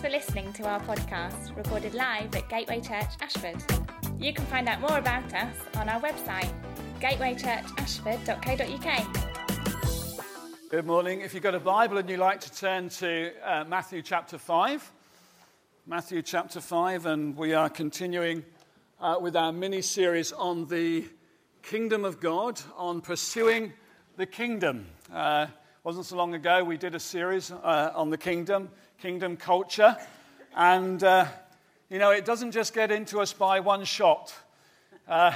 For listening to our podcast, recorded live at Gateway Church Ashford. You can find out more about us on our website, gatewaychurchashford.co.uk. Good morning. If you've got a Bible and you'd like to turn to uh, Matthew chapter 5, Matthew chapter 5, and we are continuing uh, with our mini series on the kingdom of God, on pursuing the kingdom. Uh, wasn't so long ago we did a series uh, on the kingdom, kingdom culture, and uh, you know it doesn't just get into us by one shot. Uh,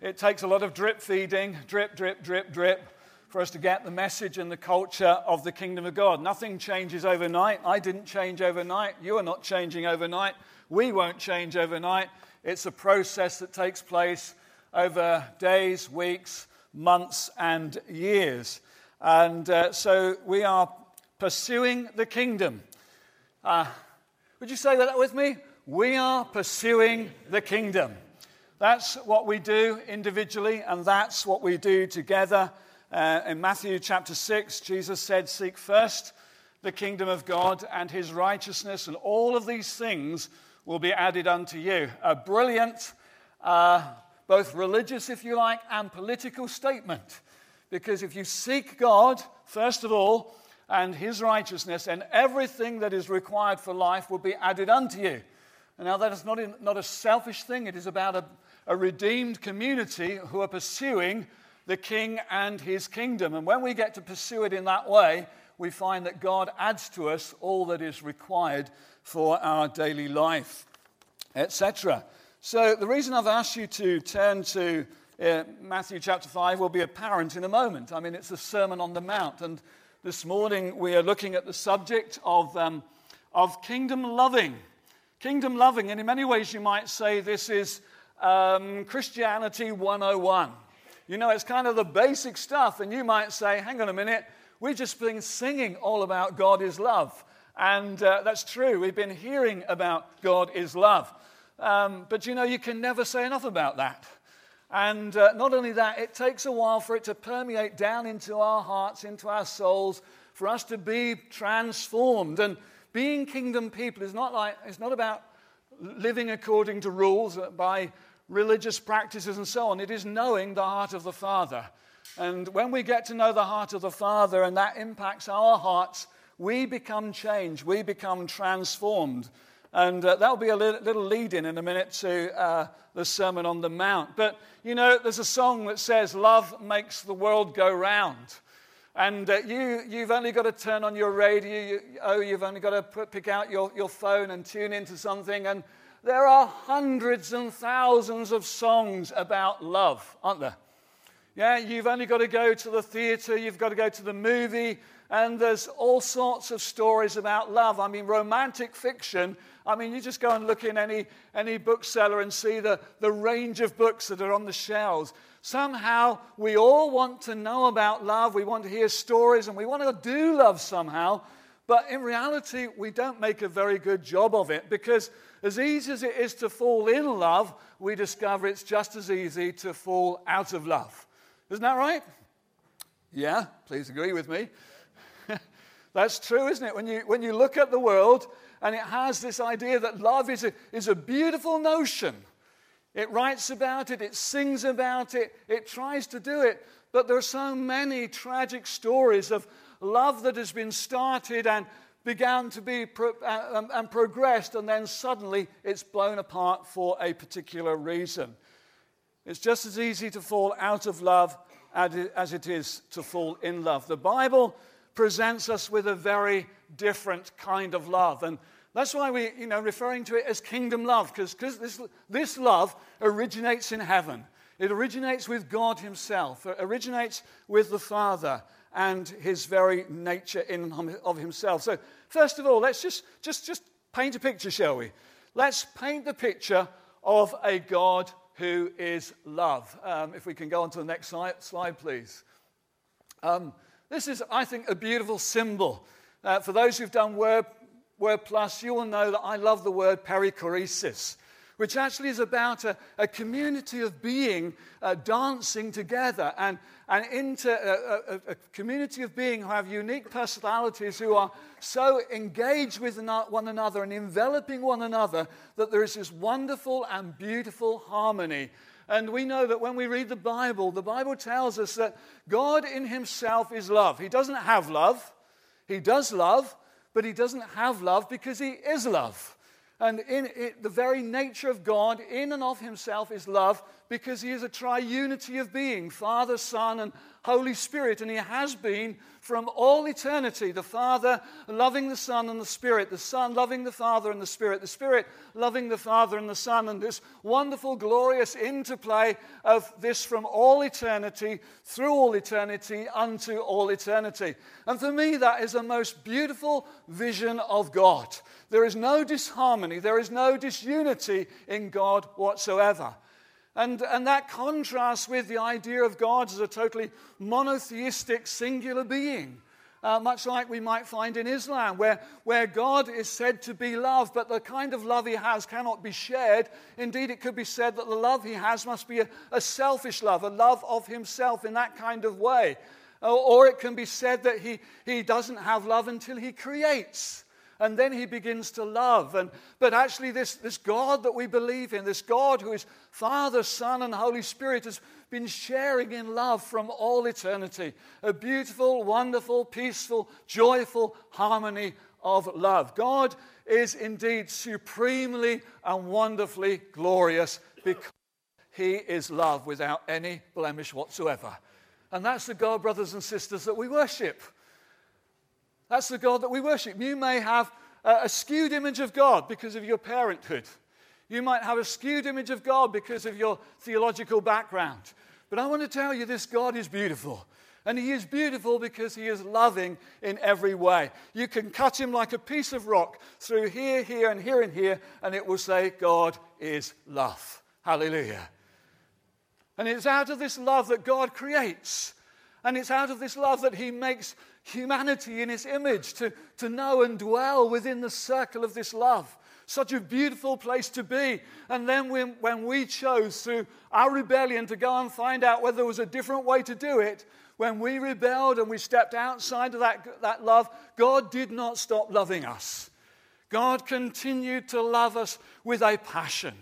it takes a lot of drip feeding, drip, drip, drip, drip, for us to get the message and the culture of the kingdom of God. Nothing changes overnight. I didn't change overnight. You are not changing overnight. We won't change overnight. It's a process that takes place over days, weeks, months, and years. And uh, so we are pursuing the kingdom. Uh, would you say that with me? We are pursuing the kingdom. That's what we do individually, and that's what we do together. Uh, in Matthew chapter 6, Jesus said, Seek first the kingdom of God and his righteousness, and all of these things will be added unto you. A brilliant, uh, both religious, if you like, and political statement. Because if you seek God, first of all, and his righteousness, and everything that is required for life will be added unto you. And now, that is not, in, not a selfish thing, it is about a, a redeemed community who are pursuing the king and his kingdom. And when we get to pursue it in that way, we find that God adds to us all that is required for our daily life, etc. So, the reason I've asked you to turn to uh, Matthew chapter 5 will be apparent in a moment. I mean, it's the Sermon on the Mount. And this morning we are looking at the subject of, um, of kingdom loving. Kingdom loving, and in many ways you might say this is um, Christianity 101. You know, it's kind of the basic stuff, and you might say, hang on a minute, we've just been singing all about God is love. And uh, that's true, we've been hearing about God is love. Um, but you know, you can never say enough about that. And uh, not only that, it takes a while for it to permeate down into our hearts, into our souls, for us to be transformed. And being kingdom people is not like it's not about living according to rules by religious practices and so on. It is knowing the heart of the Father. And when we get to know the heart of the Father and that impacts our hearts, we become changed, we become transformed. And uh, that'll be a little lead in in a minute to uh, the Sermon on the Mount. But, you know, there's a song that says, Love makes the world go round. And uh, you, you've only got to turn on your radio, you, oh, you've only got to put, pick out your, your phone and tune into something. And there are hundreds and thousands of songs about love, aren't there? Yeah, you've only got to go to the theatre, you've got to go to the movie, and there's all sorts of stories about love. I mean, romantic fiction I mean, you just go and look in any, any bookseller and see the, the range of books that are on the shelves. Somehow, we all want to know about love. We want to hear stories and we want to do love somehow. But in reality, we don't make a very good job of it because, as easy as it is to fall in love, we discover it's just as easy to fall out of love. Isn't that right? Yeah, please agree with me. That's true, isn't it? When you, when you look at the world and it has this idea that love is a, is a beautiful notion. It writes about it, it sings about it, it tries to do it. But there are so many tragic stories of love that has been started and began to be pro- uh, and progressed, and then suddenly it's blown apart for a particular reason. It's just as easy to fall out of love as it is to fall in love. The Bible presents us with a very different kind of love. And that's why we, you know, referring to it as kingdom love, because this, this love originates in heaven. It originates with God Himself, it originates with the Father and His very nature in of Himself. So, first of all, let's just, just, just paint a picture, shall we? Let's paint the picture of a God who is love. Um, if we can go on to the next slide, slide please. Um, this is, I think, a beautiful symbol. Uh, for those who've done Word, Word Plus, you will know that I love the word perichoresis, which actually is about a, a community of being uh, dancing together and, and into a, a, a, community of being who have unique personalities, who are so engaged with one another and enveloping one another that there is this wonderful and beautiful harmony. And we know that when we read the Bible, the Bible tells us that God in Himself is love. He doesn't have love, He does love, but He doesn't have love because He is love. And in it, the very nature of God, in and of himself, is love because he is a triunity of being Father, Son, and Holy Spirit. And he has been from all eternity. The Father loving the Son and the Spirit, the Son loving the Father and the Spirit, the Spirit loving the Father and the Son. And this wonderful, glorious interplay of this from all eternity, through all eternity, unto all eternity. And for me, that is a most beautiful vision of God. There is no disharmony, there is no disunity in God whatsoever. And, and that contrasts with the idea of God as a totally monotheistic, singular being. Uh, much like we might find in Islam, where, where God is said to be love, but the kind of love he has cannot be shared. Indeed, it could be said that the love he has must be a, a selfish love, a love of himself in that kind of way. Or, or it can be said that he, he doesn't have love until he creates and then he begins to love. And, but actually, this, this God that we believe in, this God who is Father, Son, and Holy Spirit, has been sharing in love from all eternity. A beautiful, wonderful, peaceful, joyful harmony of love. God is indeed supremely and wonderfully glorious because he is love without any blemish whatsoever. And that's the God, brothers and sisters, that we worship. That's the God that we worship. You may have a skewed image of God because of your parenthood. You might have a skewed image of God because of your theological background. But I want to tell you this God is beautiful. And he is beautiful because he is loving in every way. You can cut him like a piece of rock through here, here, and here, and here, and it will say, God is love. Hallelujah. And it's out of this love that God creates. And it's out of this love that he makes humanity in his image, to, to know and dwell within the circle of this love. Such a beautiful place to be. And then when, when we chose through our rebellion to go and find out whether there was a different way to do it, when we rebelled and we stepped outside of that, that love, God did not stop loving us. God continued to love us with a passion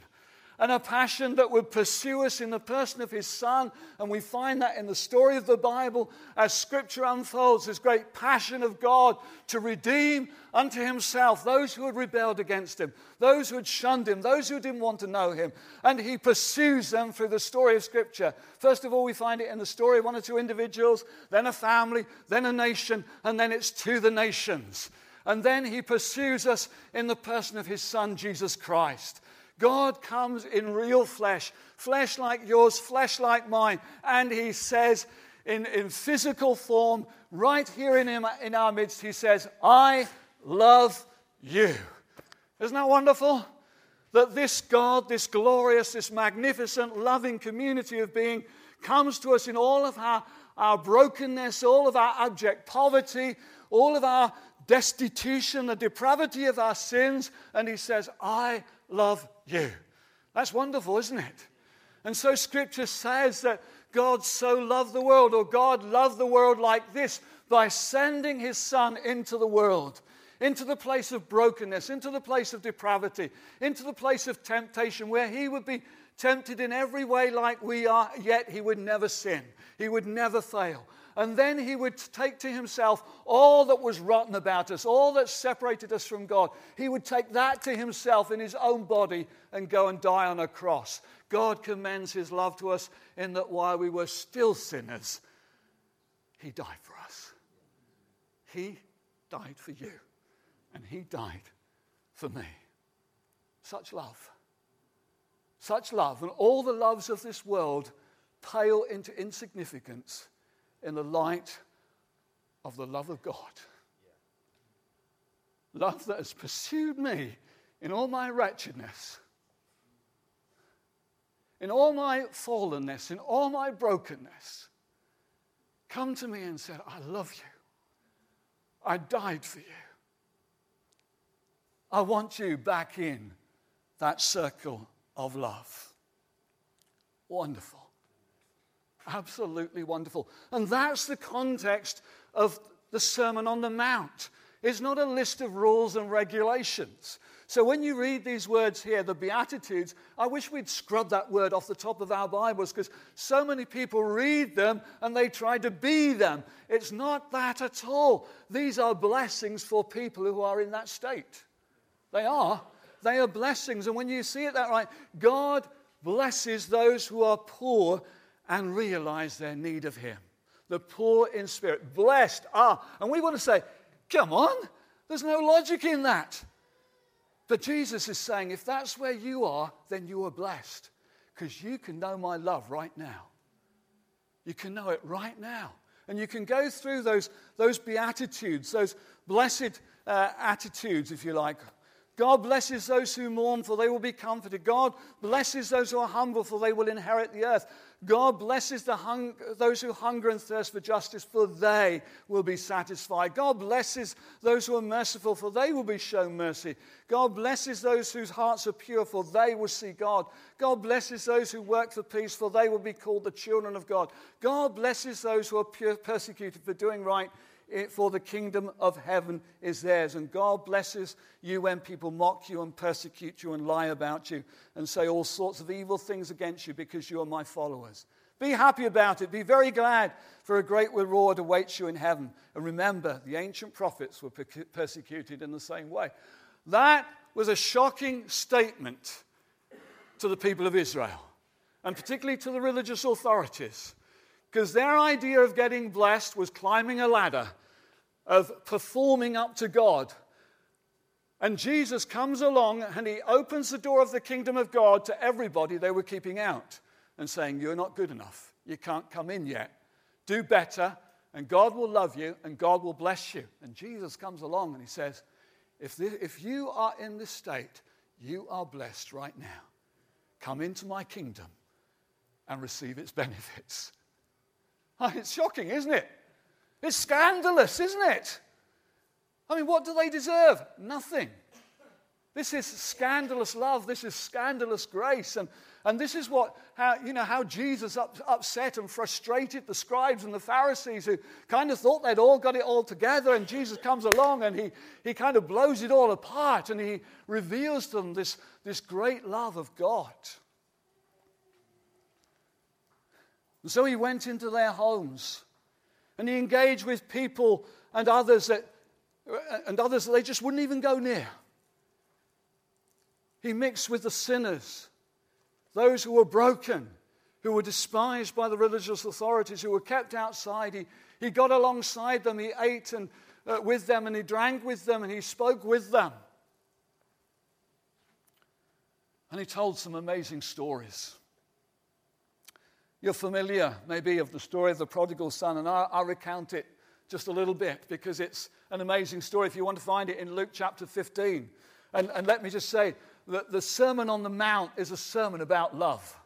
and a passion that would pursue us in the person of his son. And we find that in the story of the Bible as scripture unfolds this great passion of God to redeem unto himself those who had rebelled against him, those who had shunned him, those who didn't want to know him. And he pursues them through the story of scripture. First of all, we find it in the story of one or two individuals, then a family, then a nation, and then it's to the nations. And then he pursues us in the person of his son, Jesus Christ. God comes in real flesh, flesh like yours, flesh like mine. And he says, in, in physical form, right here in, him, in our midst, he says, I love you. Isn't that wonderful? That this God, this glorious, this magnificent, loving community of being comes to us in all of our, our brokenness, all of our abject poverty, all of our destitution, the depravity of our sins. And he says, I love you. That's wonderful, isn't it? And so scripture says that God so loved the world, or God loved the world like this by sending his son into the world, into the place of brokenness, into the place of depravity, into the place of temptation, where he would be tempted in every way like we are, yet he would never sin. He would never fail. And then he would take to himself all that was rotten about us, all that separated us from God. He would take that to himself in his own body and go and die on a cross. God commends his love to us in that while we were still sinners, he died for us. He died for you, and he died for me. Such love. Such love. And all the loves of this world pale into insignificance in the light of the love of God. Love that has pursued me in all my wretchedness, in all my fallenness, in all my brokenness. Come to me and said, I love you. I died for you. I want you back in that circle of love. Wonderful. Absolutely wonderful. And that's the context of the Sermon on the Mount. It's not a list of rules and regulations. So when you read these words here, the Beatitudes, I wish we'd scrub that word off the top of our Bibles because so many people read them and they try to be them. It's not that at all. These are blessings for people who are in that state. They are. They are blessings. And when you see it that right, God blesses those who are poor and realize their need of Him. The poor in spirit. Blessed are. And we want to say, come on, there's no logic in that. But Jesus is saying, if that's where you are, then you are blessed because you can know my love right now. You can know it right now. And you can go through those, those beatitudes, those blessed uh, attitudes, if you like, God blesses those who mourn, for they will be comforted. God blesses those who are humble, for they will inherit the earth. God blesses hung- those who hunger and thirst for justice, for they will be satisfied. God blesses those who are merciful, for they will be shown mercy. God blesses those whose hearts are pure, for they will see God. God blesses those who work for peace, for they will be called the children of God. God blesses those who are pure, persecuted for doing right for the kingdom of heaven is theirs. And God blesses you when people mock you and persecute you and lie about you and say all sorts of evil things against you because you are my followers. Be happy about it. Be very glad, for a great reward awaits you in heaven. And remember, the ancient prophets were persecuted in the same way. That was a shocking statement to the people of Israel, and particularly to the religious authorities. Because their idea of getting blessed was climbing a ladder, of performing up to God. And Jesus comes along and he opens the door of the kingdom of God to everybody they were keeping out and saying, You're not good enough. You can't come in yet. Do better, and God will love you and God will bless you. And Jesus comes along and he says, If, this, if you are in this state, you are blessed right now. Come into my kingdom and receive its benefits. Oh, it's shocking, isn't it? It's scandalous, isn't it? I mean, what do they deserve? Nothing. This is scandalous love. This is scandalous grace. And, and this is what, how, you know, how Jesus up, upset and frustrated the scribes and the Pharisees who kind of thought they'd all got it all together. And Jesus comes along and he, he kind of blows it all apart and he reveals to them this, this great love of God. And so he went into their homes and he engaged with people and others that, and others that they just wouldn't even go near. He mixed with the sinners, those who were broken, who were despised by the religious authorities, who were kept outside. He, he got alongside them, he ate and, uh, with them, and he drank with them, and he spoke with them. And he told some amazing stories. You're familiar, maybe, of the story of the prodigal son, and I'll, I'll, recount it just a little bit because it's an amazing story. If you want to find it in Luke chapter 15. And, and let me just say that the Sermon on the Mount is a sermon about love.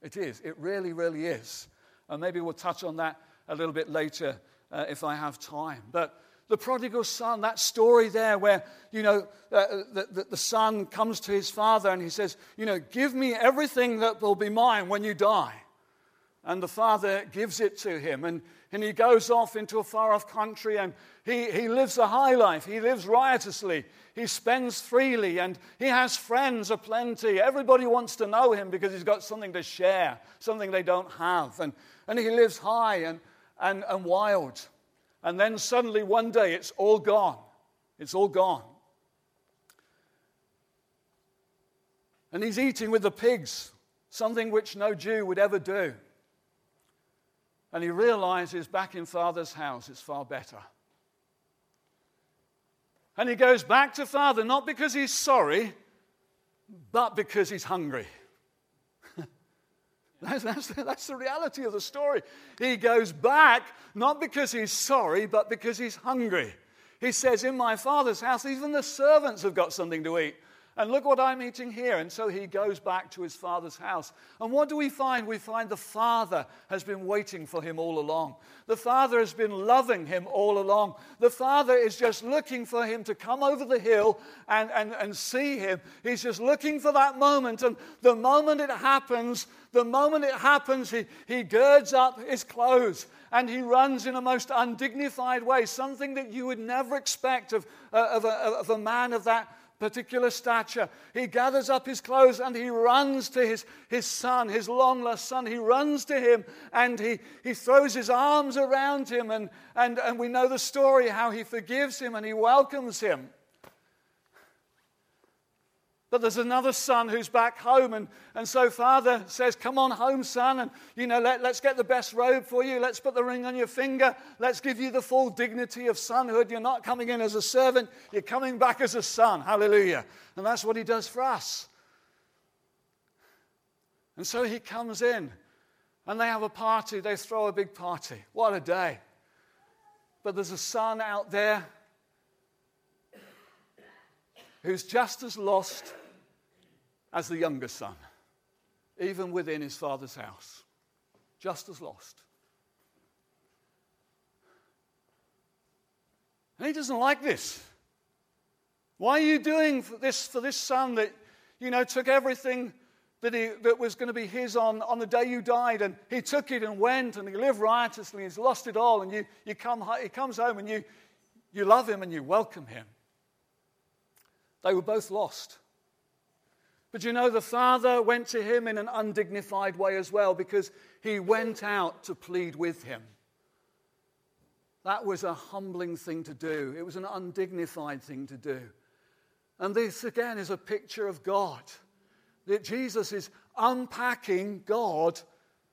It is, it really, really is. And maybe we'll touch on that a little bit later uh, if I have time. But the prodigal son, that story there where, you know, uh, the, the, the son comes to his father and he says, you know, give me everything that will be mine when you die and the father gives it to him. And, and he goes off into a far off country and he, he lives a high life. He lives riotously. He spends freely and he has friends aplenty. Everybody wants to know him because he's got something to share, something they don't have. And, and he lives high and, and, and wild. And then suddenly one day it's all gone. It's all gone. And he's eating with the pigs, something which no Jew would ever do. And he realizes back in Father's house it's far better. And he goes back to Father not because he's sorry, but because he's hungry. that's, that's, that's, the reality of the story. He goes back not because he's sorry, but because he's hungry. He says, In my Father's house, even the servants have got something to eat. And look what I'm eating here. And so he goes back to his father's house. And what do we find? We find the father has been waiting for him all along. The father has been loving him all along. The father is just looking for him to come over the hill and, and, and see him. He's just looking for that moment. And the moment it happens, the moment it happens, he, he girds up his clothes and he runs in a most undignified way, something that you would never expect of, uh, of, a, of a man of that particular stature. He gathers up his clothes and he runs to his, his son, his long lost son. He runs to him and he, he throws his arms around him. And, and, and we know the story how he forgives him and he welcomes him. But there's another son who's back home. And, and so father says, Come on home, son. And, you know, let, let's get the best robe for you. Let's put the ring on your finger. Let's give you the full dignity of sonhood. You're not coming in as a servant, you're coming back as a son. Hallelujah. And that's what he does for us. And so he comes in and they have a party. They throw a big party. What a day. But there's a son out there who's just as lost as the younger son, even within his father's house. Just as lost. And he doesn't like this. Why are you doing this for this son that, you know, took everything that, he, that was going to be his on, on the day you died, and he took it and went, and he lived riotously, and he's lost it all, and you, you come, he comes home and you, you love him and you welcome him. They were both lost. But you know, the father went to him in an undignified way as well because he went out to plead with him. That was a humbling thing to do, it was an undignified thing to do. And this, again, is a picture of God. That Jesus is unpacking God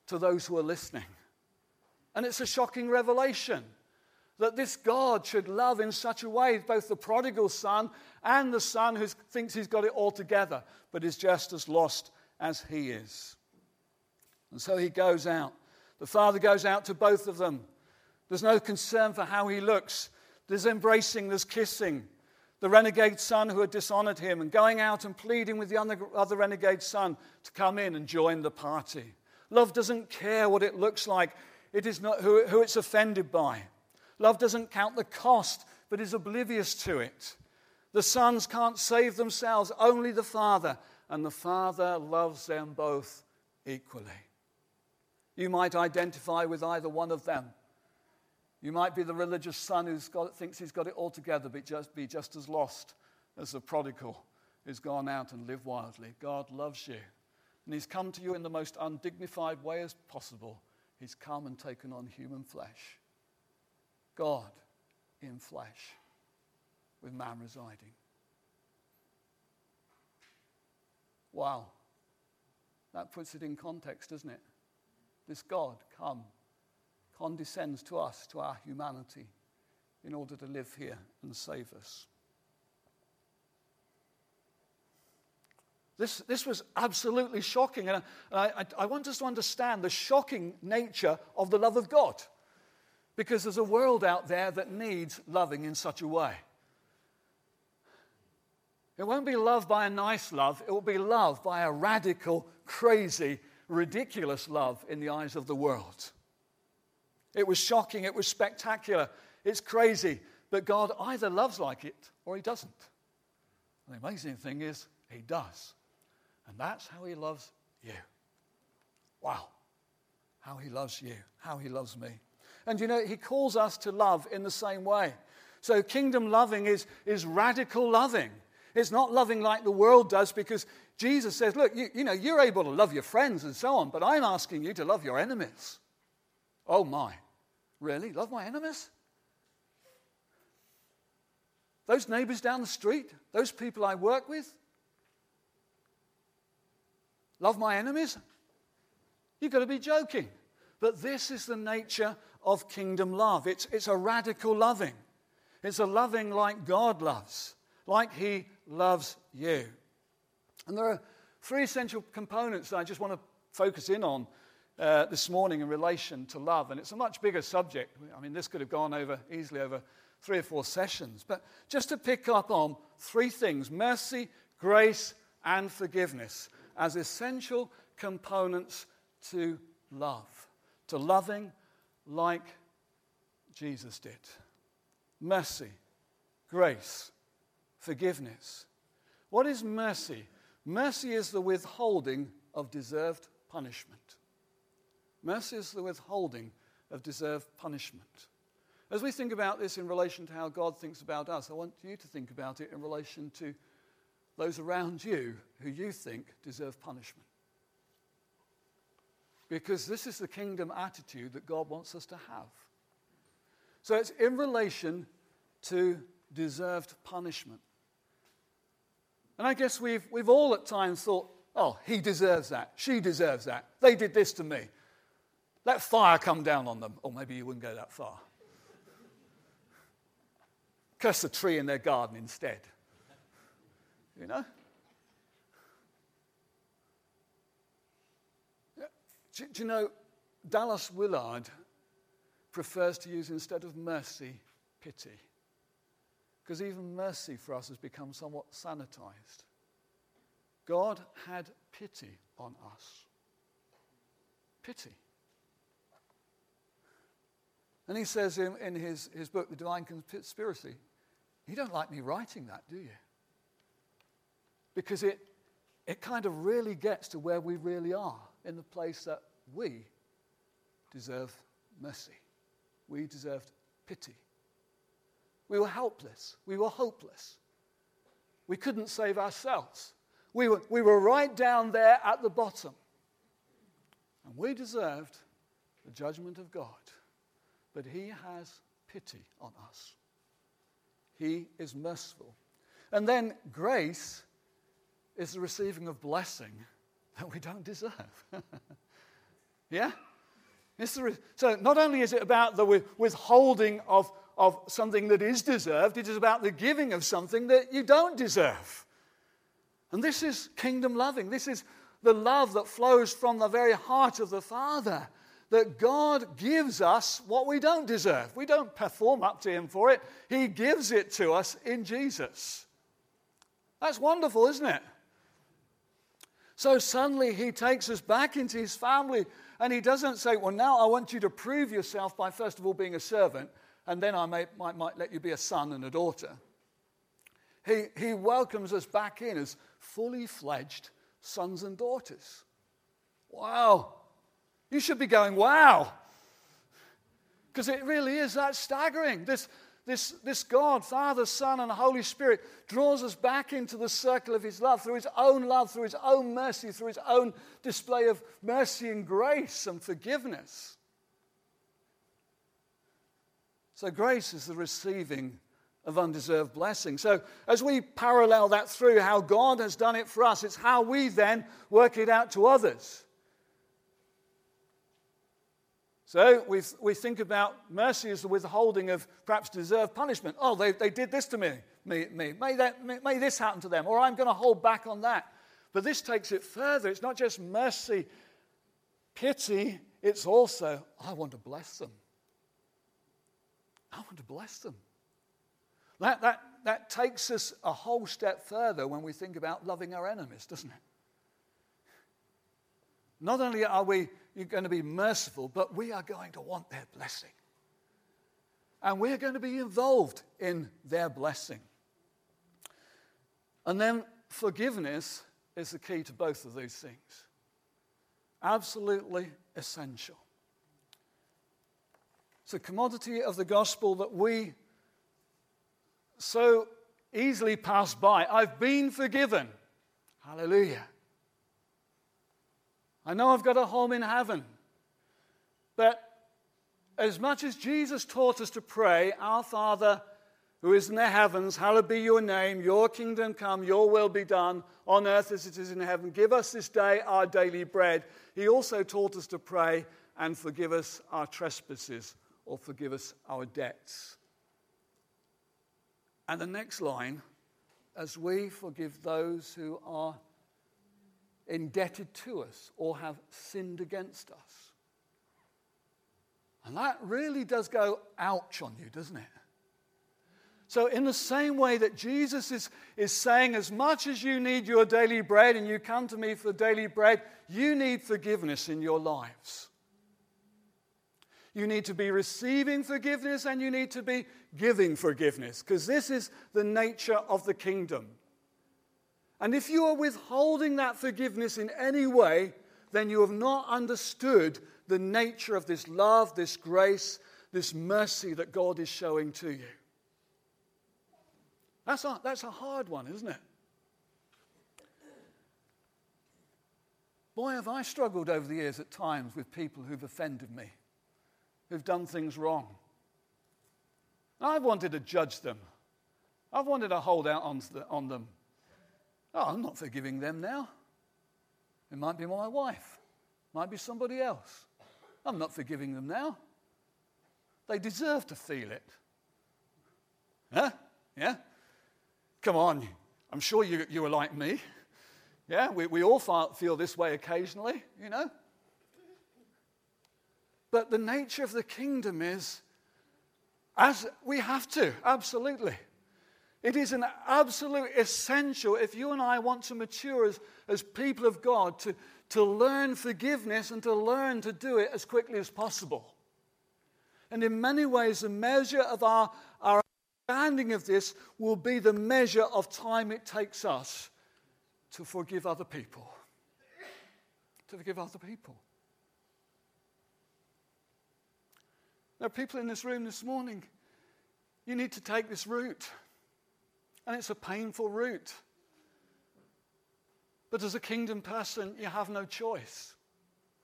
to those who are listening. And it's a shocking revelation that this God should love in such a way both the prodigal son and the son who thinks he's got it all together, but is just as lost as he is. And so he goes out. The father goes out to both of them. There's no concern for how he looks. There's embracing, there's kissing. The renegade son who had dishonored him, and going out and pleading with the other renegade son to come in and join the party. Love doesn't care what it looks like, it is not who, who it's offended by. Love doesn't count the cost, but is oblivious to it. The sons can't save themselves, only the Father, and the Father loves them both equally. You might identify with either one of them. You might be the religious son who thinks he's got it all together, but just, be just as lost as the prodigal who's gone out and lived wildly. God loves you. And he's come to you in the most undignified way as possible. He's come and taken on human flesh. God in flesh with man residing. Wow. That puts it in context, doesn't it? This God come, condescends to us, to our humanity, in order to live here and save us. This, this was absolutely shocking. And I, I, I want us to understand the shocking nature of the love of God. Because there's a world out there that needs loving in such a way. It won't be love by a nice love, it will be love by a radical, crazy, ridiculous love in the eyes of the world. It was shocking, it was spectacular, it's crazy, but God either loves like it or He doesn't. The amazing thing is, He does. And that's how He loves you. Wow. How He loves you, how He loves me. And you know, He calls us to love in the same way. So, kingdom loving is, is radical loving. It's not loving like the world does because Jesus says, look, you, you know, you're able to love your friends and so on, but I'm asking you to love your enemies. Oh my. Really? Love my enemies? Those neighbors down the street? Those people I work with? Love my enemies? You've got to be joking. But this is the nature of kingdom love it's, it's a radical loving, it's a loving like God loves, like He loves you. And there are three essential components that I just want to focus in on uh, this morning in relation to love. And it's a much bigger subject. I mean, this could have gone over easily over three or four sessions. But just to pick up on three things mercy, grace and forgiveness as essential components to love, to loving like Jesus did. Mercy, grace, forgiveness. What is mercy? Mercy is the withholding of deserved punishment. Mercy is the withholding of deserved punishment. As we think about this in relation to how God thinks about us, I want you to think about it in relation to those around you who you think deserve punishment. Because this is the kingdom attitude that God wants us to have. So it's in relation to deserved punishment. And I guess we've, we've all at times thought, oh, he deserves that. She deserves that. They did this to me. Let fire come down on them. Or maybe you wouldn't go that far. Curse the tree in their garden instead. You know? Do, do you know, Dallas Willard prefers to use instead of mercy, pity. Because even mercy for us has become somewhat sanitized. God had pity on us. Pity. And he says in, in his, his book, The Divine Conspiracy, you don't like me writing that, do you? Because it, it kind of really gets to where we really are in the place that we deserve mercy. We deserved pity. We were helpless. We were hopeless. We couldn't save ourselves. We were, we were right down there at the bottom. And we deserved the judgment of God. But He has pity on us. He is merciful. And then grace is the receiving of blessing that we don't deserve. yeah? Re- so not only is it about the withholding of, of something that is deserved, it is about the giving of something that you don't deserve. And this is kingdom loving. This is the love that flows from the very heart of the Father. That God gives us what we don't deserve. We don't perform up to Him for it, He gives it to us in Jesus. That's wonderful, isn't it? So suddenly He takes us back into His family and he doesn't say, Well, now I want you to prove yourself by first of all being a servant, and then I may, might, might let you be a son and a daughter. He, he welcomes us back in as fully fledged sons and daughters. Wow. You should be going, Wow. Because it really is that staggering. This, this, this God, Father, Son, and Holy Spirit, draws us back into the circle of His love through His own love, through His own mercy, through His own display of mercy and grace and forgiveness. So, grace is the receiving of undeserved blessing. So, as we parallel that through how God has done it for us, it's how we then work it out to others. So we, think about mercy as the withholding of perhaps deserved punishment. Oh, they, they did this to me. me, me. May, that, may, may this happen to them, or I'm going to hold back on that. But this takes it further. It's not just mercy, pity, it's also, I want to bless them. I want to bless them. That, that, that takes us a whole step further when we think about loving our enemies, doesn't it? Not only are we going to be merciful, but we are going to want their blessing. And we're going to be involved in their blessing. And then forgiveness is the key to both of these things. Absolutely essential. It's a commodity of the gospel that we so easily pass by. I've been forgiven. Hallelujah. I know I've got a home in heaven. But as much as Jesus taught us to pray, Our Father who is in the heavens, hallowed be your name, your kingdom come, your will be done on earth as it is in heaven. Give us this day our daily bread. He also taught us to pray and forgive us our trespasses or forgive us our debts. And the next line, as we forgive those who are indebted to us or have sinned against us. And that really does go ouch on you, doesn't it? So, in the same way that Jesus is, is saying, as much as you need your daily bread and you come to me for daily bread, you need forgiveness in your lives. You need to be receiving forgiveness and you need to be giving forgiveness because this is the nature of the kingdom. And if you are withholding that forgiveness in any way, then you have not understood the nature of this love, this grace, this mercy that God is showing to you. That's a, that's a hard one, isn't it? Boy, have I struggled over the years at times with people who've offended me, who've done things wrong. I've wanted to judge them. I've wanted to hold out on, on them. Oh, I'm not forgiving them now. It might be my wife, might be somebody else. I'm not forgiving them now. They deserve to feel it. Huh? Yeah? Come on. I'm sure you, you are like me. Yeah, we, we all feel this way occasionally, you know. But the nature of the kingdom is as we have to, absolutely. It is an absolute essential if you and I want to mature as, as people of God to, to learn forgiveness and to learn to do it as quickly as possible. And in many ways, the measure of our, our understanding of this will be the measure of time it takes us to forgive other people. To forgive other people. There are people in this room this morning. You need to take this route. And it's a painful route. But as a kingdom person, you have no choice.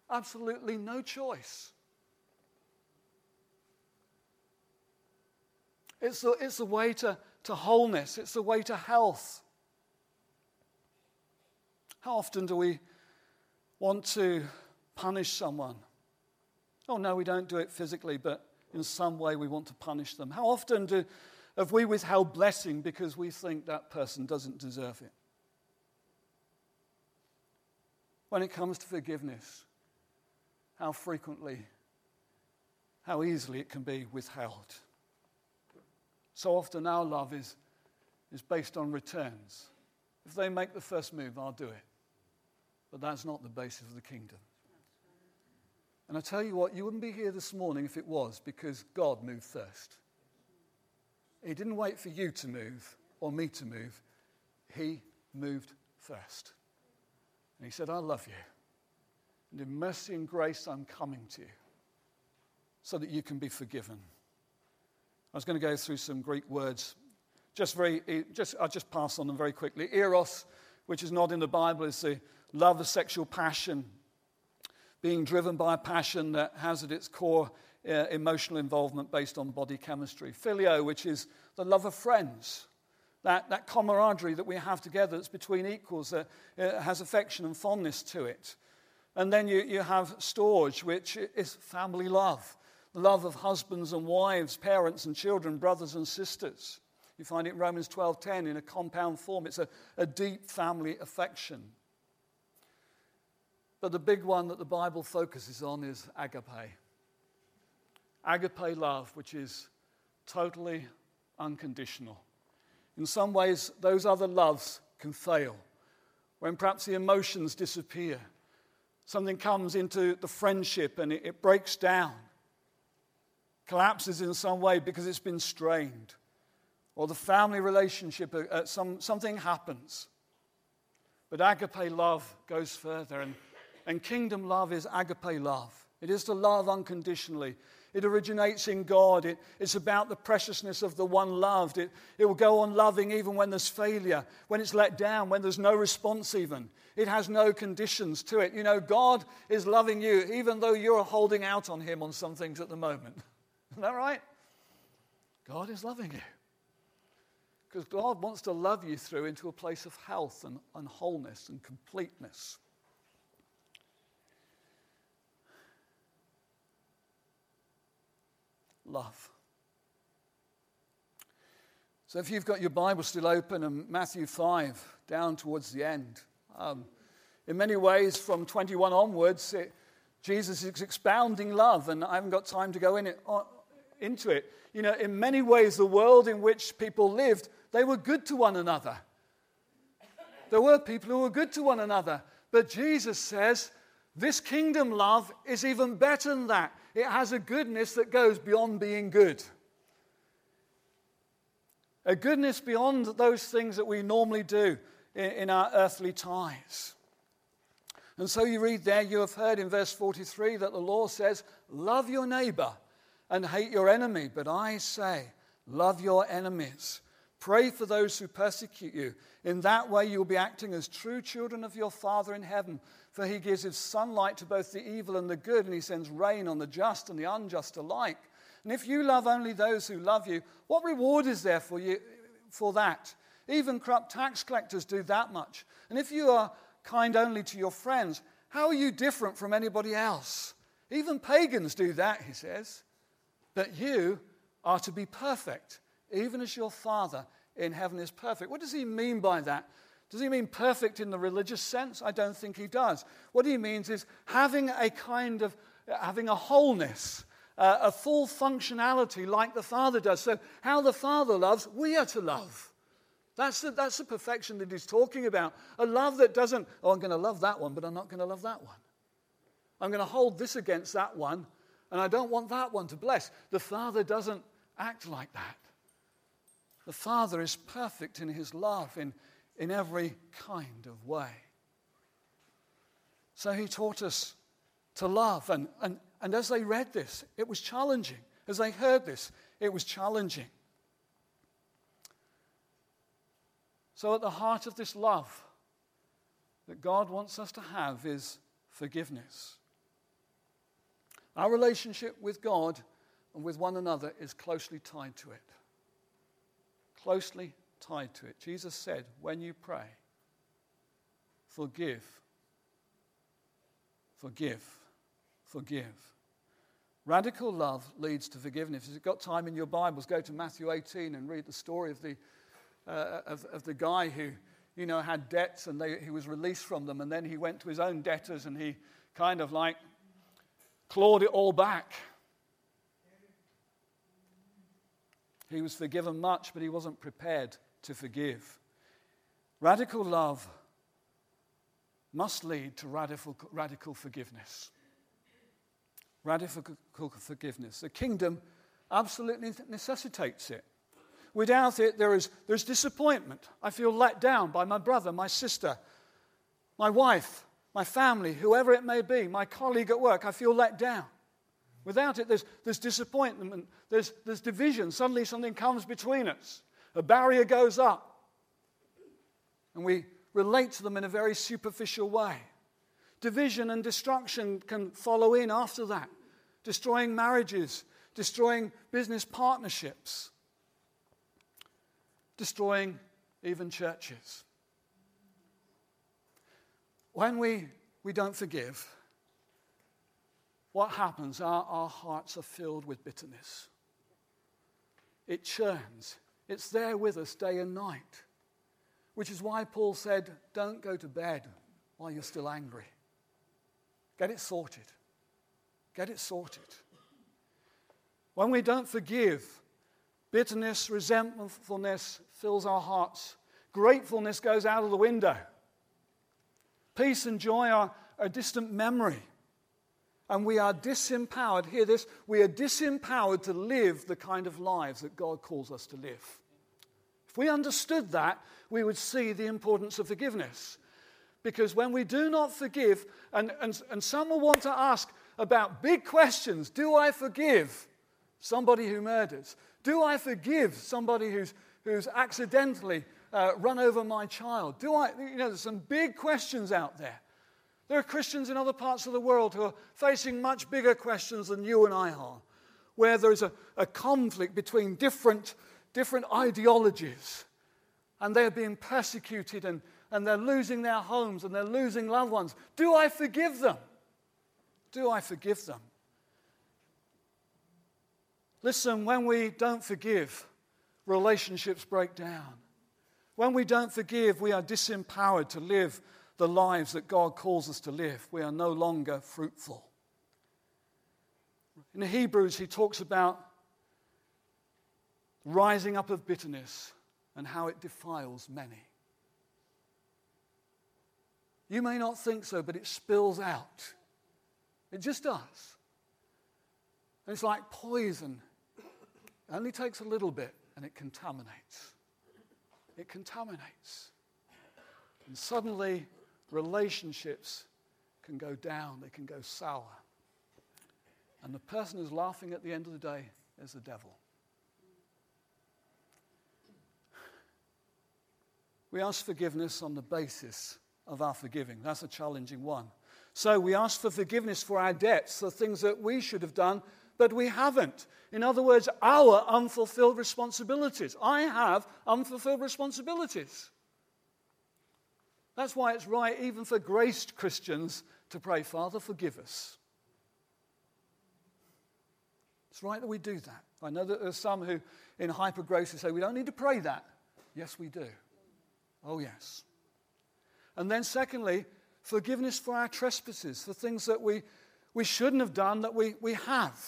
Absolutely no choice. It's the, it's the way to, to wholeness, it's the way to health. How often do we want to punish someone? Oh, no, we don't do it physically, but in some way we want to punish them. How often do, have we withheld blessing because we think that person doesn't deserve it? When it comes to forgiveness, how frequently, how easily it can be withheld. So often our love is, is based on returns. If they make the first move, I'll do it. But that's not the basis of the kingdom. And I tell you what, you wouldn't be here this morning if it was because God moved first. He didn't wait for you to move or me to move, He moved first. And He said, I love you. And in mercy and grace, I'm coming to you so that you can be forgiven. I was going to go through some Greek words. Just very, just, I'll just pass on them very quickly. Eros, which is not in the Bible, is the love of sexual passion, being driven by a passion that has at its core uh, emotional involvement based on body chemistry. Phileo, which is the love of friends, that, that camaraderie that we have together that's between equals, that uh, has affection and fondness to it. And then you, you have storge, which is family love, the love of husbands and wives, parents and children, brothers and sisters. You find it in Romans 12:10 in a compound form. It's a, a deep family affection. But the big one that the Bible focuses on is agape. Agape love, which is totally unconditional. In some ways, those other loves can fail. When perhaps the emotions disappear, something comes into the friendship and it, it breaks down, collapses in some way because it's been strained, or the family relationship, uh, uh some, something happens. But agape love goes further, and and kingdom love is agape love. It is to love unconditionally. It originates in God. It, it's about the preciousness of the one loved. It, it will go on loving even when there's failure, when it's let down, when there's no response, even. It has no conditions to it. You know, God is loving you even though you're holding out on Him on some things at the moment. Isn't that right? God is loving you. Because God wants to love you through into a place of health and, and wholeness and completeness. Love. So if you've got your Bible still open and Matthew 5 down towards the end, um, in many ways from 21 onwards, it, Jesus is expounding love, and I haven't got time to go in it, uh, into it. You know, in many ways, the world in which people lived, they were good to one another. There were people who were good to one another. But Jesus says, this kingdom love is even better than that. It has a goodness that goes beyond being good. A goodness beyond those things that we normally do in, in our earthly ties. And so you read there, you have heard in verse 43 that the law says, Love your neighbor and hate your enemy. But I say, Love your enemies. Pray for those who persecute you. In that way, you'll be acting as true children of your Father in heaven. For he gives his sunlight to both the evil and the good, and he sends rain on the just and the unjust alike. And if you love only those who love you, what reward is there for you for that? Even corrupt tax collectors do that much. And if you are kind only to your friends, how are you different from anybody else? Even pagans do that, he says. But you are to be perfect, even as your Father in heaven is perfect. What does he mean by that? Does he mean perfect in the religious sense? I don't think he does. What he means is having a kind of, having a wholeness, uh, a full functionality like the Father does. So, how the Father loves, we are to love. That's the, that's the perfection that he's talking about. A love that doesn't, oh, I'm going to love that one, but I'm not going to love that one. I'm going to hold this against that one, and I don't want that one to bless. The Father doesn't act like that. The Father is perfect in his love in, in every kind of way. So he taught us to love. And, and, and as they read this, it was challenging. As they heard this, it was challenging. So, at the heart of this love that God wants us to have is forgiveness. Our relationship with God and with one another is closely tied to it. Closely tied to it. Jesus said, when you pray, forgive, forgive, forgive. Radical love leads to forgiveness. If you've got time in your Bibles, go to Matthew 18 and read the story of the uh, of, of the guy who, you know, had debts and they, he was released from them. And then he went to his own debtors and he kind of like clawed it all back. He was forgiven much, but he wasn't prepared to forgive. Radical love must lead to radical, radical forgiveness. Radical forgiveness. The kingdom absolutely necessitates it. Without it, there is, there's disappointment. I feel let down by my brother, my sister, my wife, my family, whoever it may be, my colleague at work. I feel let down. Without it, there's, there's disappointment, there's, there's division. Suddenly, something comes between us, a barrier goes up, and we relate to them in a very superficial way. Division and destruction can follow in after that, destroying marriages, destroying business partnerships destroying even churches. When we, we don't forgive, what happens? Our, our hearts are filled with bitterness. It churns, it's there with us day and night, which is why Paul said, Don't go to bed while you're still angry. Get it sorted. Get it sorted. When we don't forgive, bitterness, resentfulness, fills our hearts. Gratefulness goes out of the window. Peace and joy are a distant memory. And we are disempowered. Hear this we are disempowered to live the kind of lives that God calls us to live. If we understood that, we would see the importance of forgiveness. Because when we do not forgive, and, and, and some will want to ask about big questions do I forgive somebody who murders? Do I forgive somebody who's who's accidentally uh, run over my child? Do I, you know, there's some big questions out there. There are Christians in other parts of the world who are facing much bigger questions than you and I are, where there's a, a conflict between different, different ideologies, and they're being persecuted and, and they're losing their homes and they're losing loved ones. Do I forgive them? Do I forgive them? Listen, when we don't forgive, relationships break down. When we don't forgive, we are disempowered to live the lives that God calls us to live. We are no longer fruitful. In Hebrews, he talks about rising up of bitterness, and how it defiles many. You may not think so, but it spills out. It just does. And it's like poison. It only takes a little bit and it contaminates. It contaminates. And suddenly, relationships can go down, they can go sour. And the person who's laughing at the end of the day is the devil. We ask forgiveness on the basis of our forgiving. That's a challenging one. So we ask for forgiveness for our debts, the things that we should have done, but we haven't. In other words, our unfulfilled responsibilities. I have unfulfilled responsibilities. That's why it's right, even for graced Christians, to pray, Father, forgive us. It's right that we do that. I know that there's some who, in hyper grace, say, we don't need to pray that. Yes, we do. Oh, yes. And then, secondly, forgiveness for our trespasses, for things that we, we shouldn't have done that we, we have,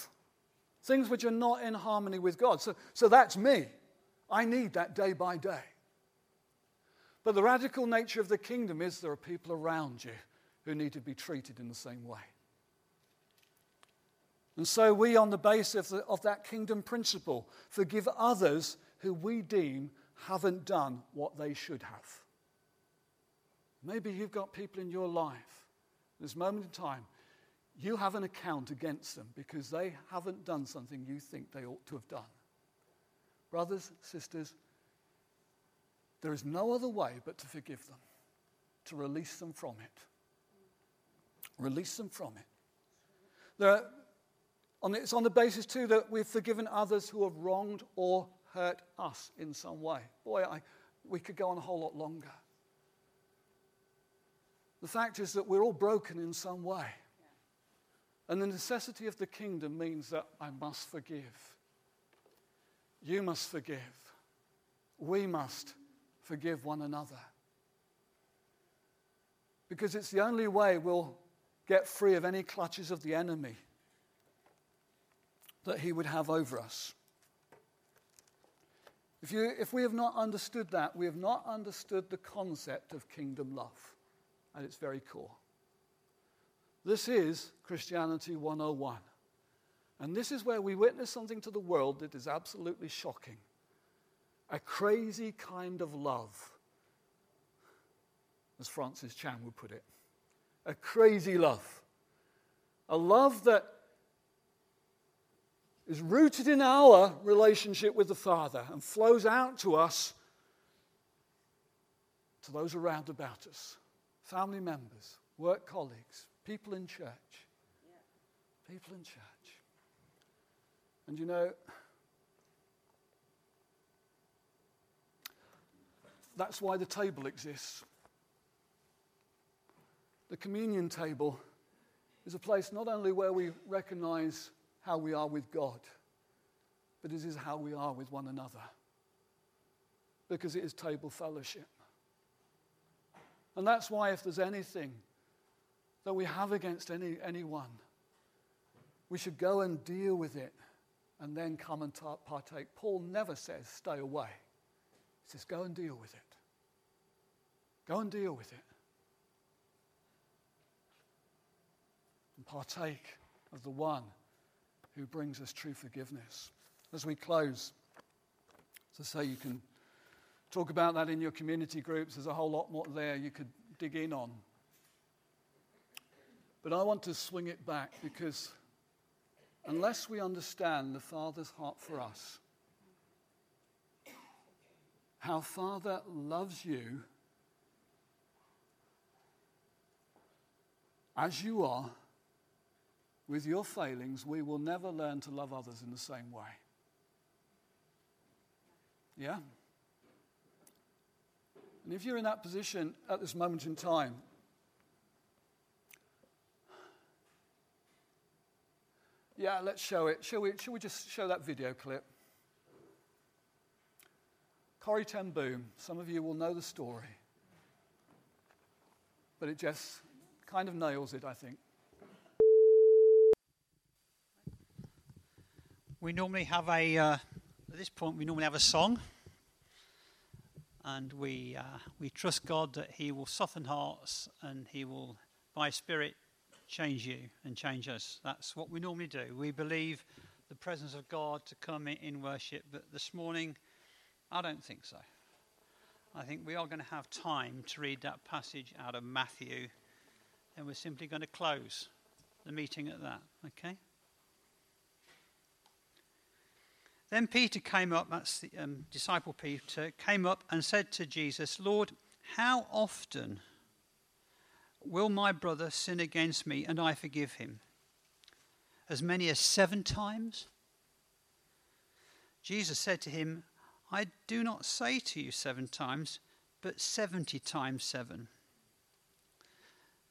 things which are not in harmony with God. So, so that's me. I need that day by day. But the radical nature of the kingdom is there are people around you who need to be treated in the same way. And so we, on the basis of, the, of that kingdom principle, forgive others who we deem haven't done what they should have. Maybe you've got people in your life, this moment in time, you have an account against them because they haven't done something you think they ought to have done. Brothers, sisters, there is no other way but to forgive them, to release them from it. Release them from it. There on it's on the basis, too, that we've forgiven others who have wronged or hurt us in some way. Boy, I, we could go on a whole lot longer. The fact is that we're all broken in some way. And the necessity of the kingdom means that I must forgive. You must forgive. We must forgive one another. Because it's the only way we'll get free of any clutches of the enemy that he would have over us. If, you, if we have not understood that, we have not understood the concept of kingdom love at its very core. This is Christianity 101. And this is where we witness something to the world that is absolutely shocking a crazy kind of love, as Francis Chan would put it. A crazy love. A love that is rooted in our relationship with the Father and flows out to us, to those around about us family members, work colleagues, people in church. People in church. And you know, that's why the table exists. The communion table is a place not only where we recognize how we are with God, but it is how we are with one another. Because it is table fellowship. And that's why, if there's anything that we have against any, anyone, we should go and deal with it and then come and partake. Paul never says, stay away. He says, go and deal with it. Go and deal with it. And partake of the one who brings us true forgiveness. As we close, as I say, you can Talk about that in your community groups. There's a whole lot more there you could dig in on. But I want to swing it back because unless we understand the Father's heart for us, how Father loves you as you are, with your failings, we will never learn to love others in the same way. Yeah? And if you're in that position at this moment in time, yeah, let's show it. Shall we, shall we just show that video clip? Corrie ten Boom, some of you will know the story. But it just kind of nails it, I think. We normally have a uh, At this point, we normally have a song, and we, uh, we trust God that He will soften hearts and He will, by Spirit, change you and change us. That's what we normally do. We believe the presence of God to come in worship, but this morning, I don't think so. I think we are going to have time to read that passage out of Matthew, and we're simply going to close the meeting at that, okay? Then Peter came up, that's the um, disciple Peter, came up and said to Jesus, Lord, how often will my brother sin against me and I forgive him? As many as seven times? Jesus said to him, I do not say to you seven times, but seventy times seven.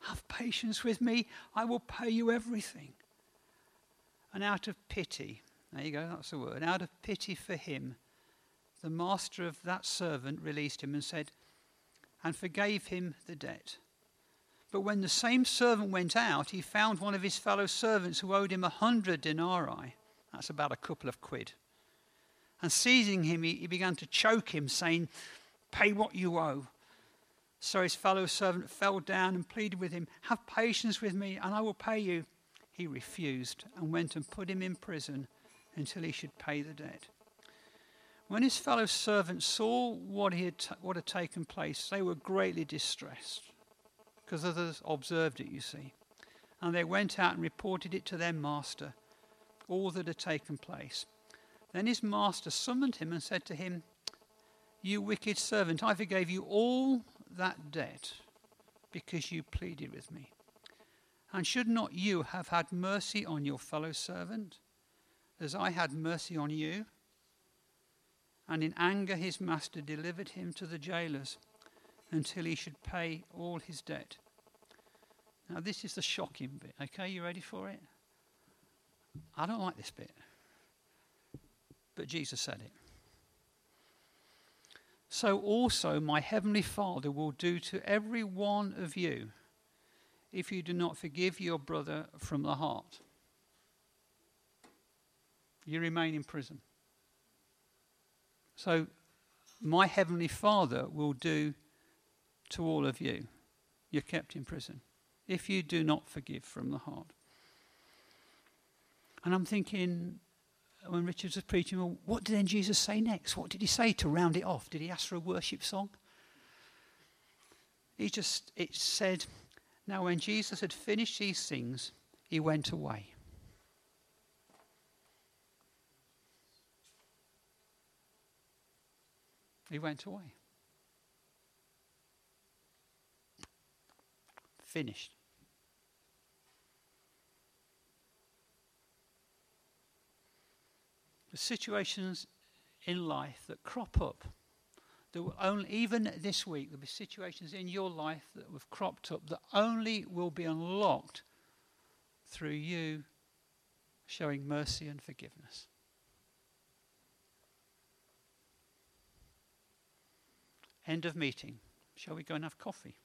Have patience with me, I will pay you everything. And out of pity, there you go, that's the word. Out of pity for him, the master of that servant released him and said, and forgave him the debt. But when the same servant went out, he found one of his fellow servants who owed him a hundred denarii. That's about a couple of quid. And seizing him, he, he began to choke him, saying, Pay what you owe. So his fellow servant fell down and pleaded with him, Have patience with me, and I will pay you. He refused and went and put him in prison until he should pay the debt. When his fellow servants saw what, he had t- what had taken place, they were greatly distressed, because others observed it, you see. And they went out and reported it to their master, all that had taken place. Then his master summoned him and said to him, You wicked servant, I forgave you all that debt because you pleaded with me. And should not you have had mercy on your fellow servant? as I had mercy on you. And in anger, his master delivered him to the jailers until he should pay all his debt. Now, this is the shocking bit. Okay, you ready for it? I don't like this bit. But Jesus said it. So also my heavenly Father will do to every one of you if you do not forgive your brother from the heart you remain in prison. So, my heavenly Father will do to all of you. You're kept in prison if you do not forgive from the heart. And I'm thinking, when Richard was preaching, well, what did then Jesus say next? What did he say to round it off? Did he ask for a worship song? He just, it said, now when Jesus had finished these things, he went away. He went away. Finished. Situations in life that crop up, that will only, even this week, there'll be situations in your life that have cropped up that only will be unlocked through you showing mercy and forgiveness. End of meeting. Shall we go and have coffee?